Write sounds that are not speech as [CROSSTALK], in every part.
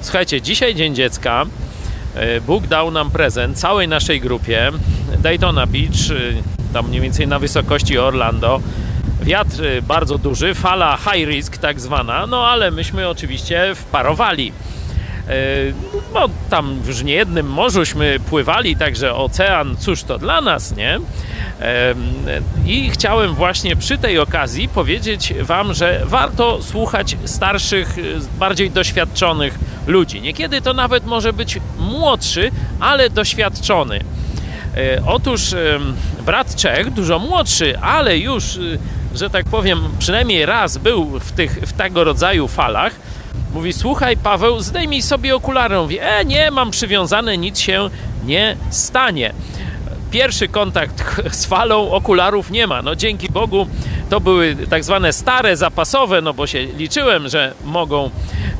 Słuchajcie, dzisiaj Dzień Dziecka. E, Bóg dał nam prezent całej naszej grupie. Daytona Beach, e, tam mniej więcej na wysokości Orlando. Wiatr e, bardzo duży, fala high risk tak zwana, no ale myśmy oczywiście wparowali. E, No tam w niejednym morzuśmy pływali, także ocean, cóż to dla nas, nie? I chciałem właśnie przy tej okazji powiedzieć Wam, że warto słuchać starszych, bardziej doświadczonych ludzi. Niekiedy to nawet może być młodszy, ale doświadczony. E, Otóż brat Czech, dużo młodszy, ale już, e, że tak powiem, przynajmniej raz był w, tych, w tego rodzaju falach, mówi: Słuchaj, Paweł, zdejmij sobie okulary. Mówi: E, nie, mam przywiązane, nic się nie stanie. Pierwszy kontakt [LAUGHS] z falą okularów nie ma. No dzięki Bogu to były tak zwane stare, zapasowe, no bo się liczyłem, że mogą,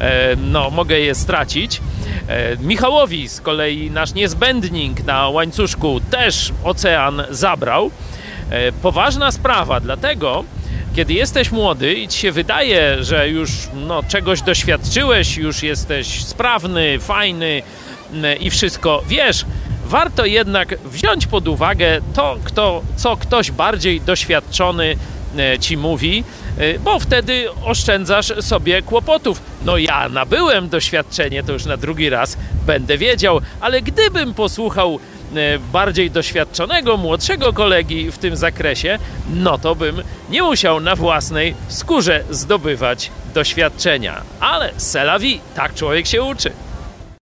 e, no mogę je stracić. E, Michałowi z kolei nasz niezbędnik na łańcuszku też ocean zabrał. E, Poważna sprawa, dlatego kiedy jesteś młody i ci się wydaje, że już no, czegoś doświadczyłeś, już jesteś sprawny, fajny mm, i wszystko wiesz, warto jednak wziąć pod uwagę to, kto, co ktoś bardziej doświadczony ci mówi, e, bo wtedy oszczędzasz sobie kłopotów. No ja nabyłem doświadczenie, to już na drugi raz będę wiedział, ale gdybym posłuchał e, bardziej doświadczonego, młodszego kolegi w tym zakresie, no to bym nie musiał na własnej skórze zdobywać doświadczenia. Ale vie, tak człowiek się uczy.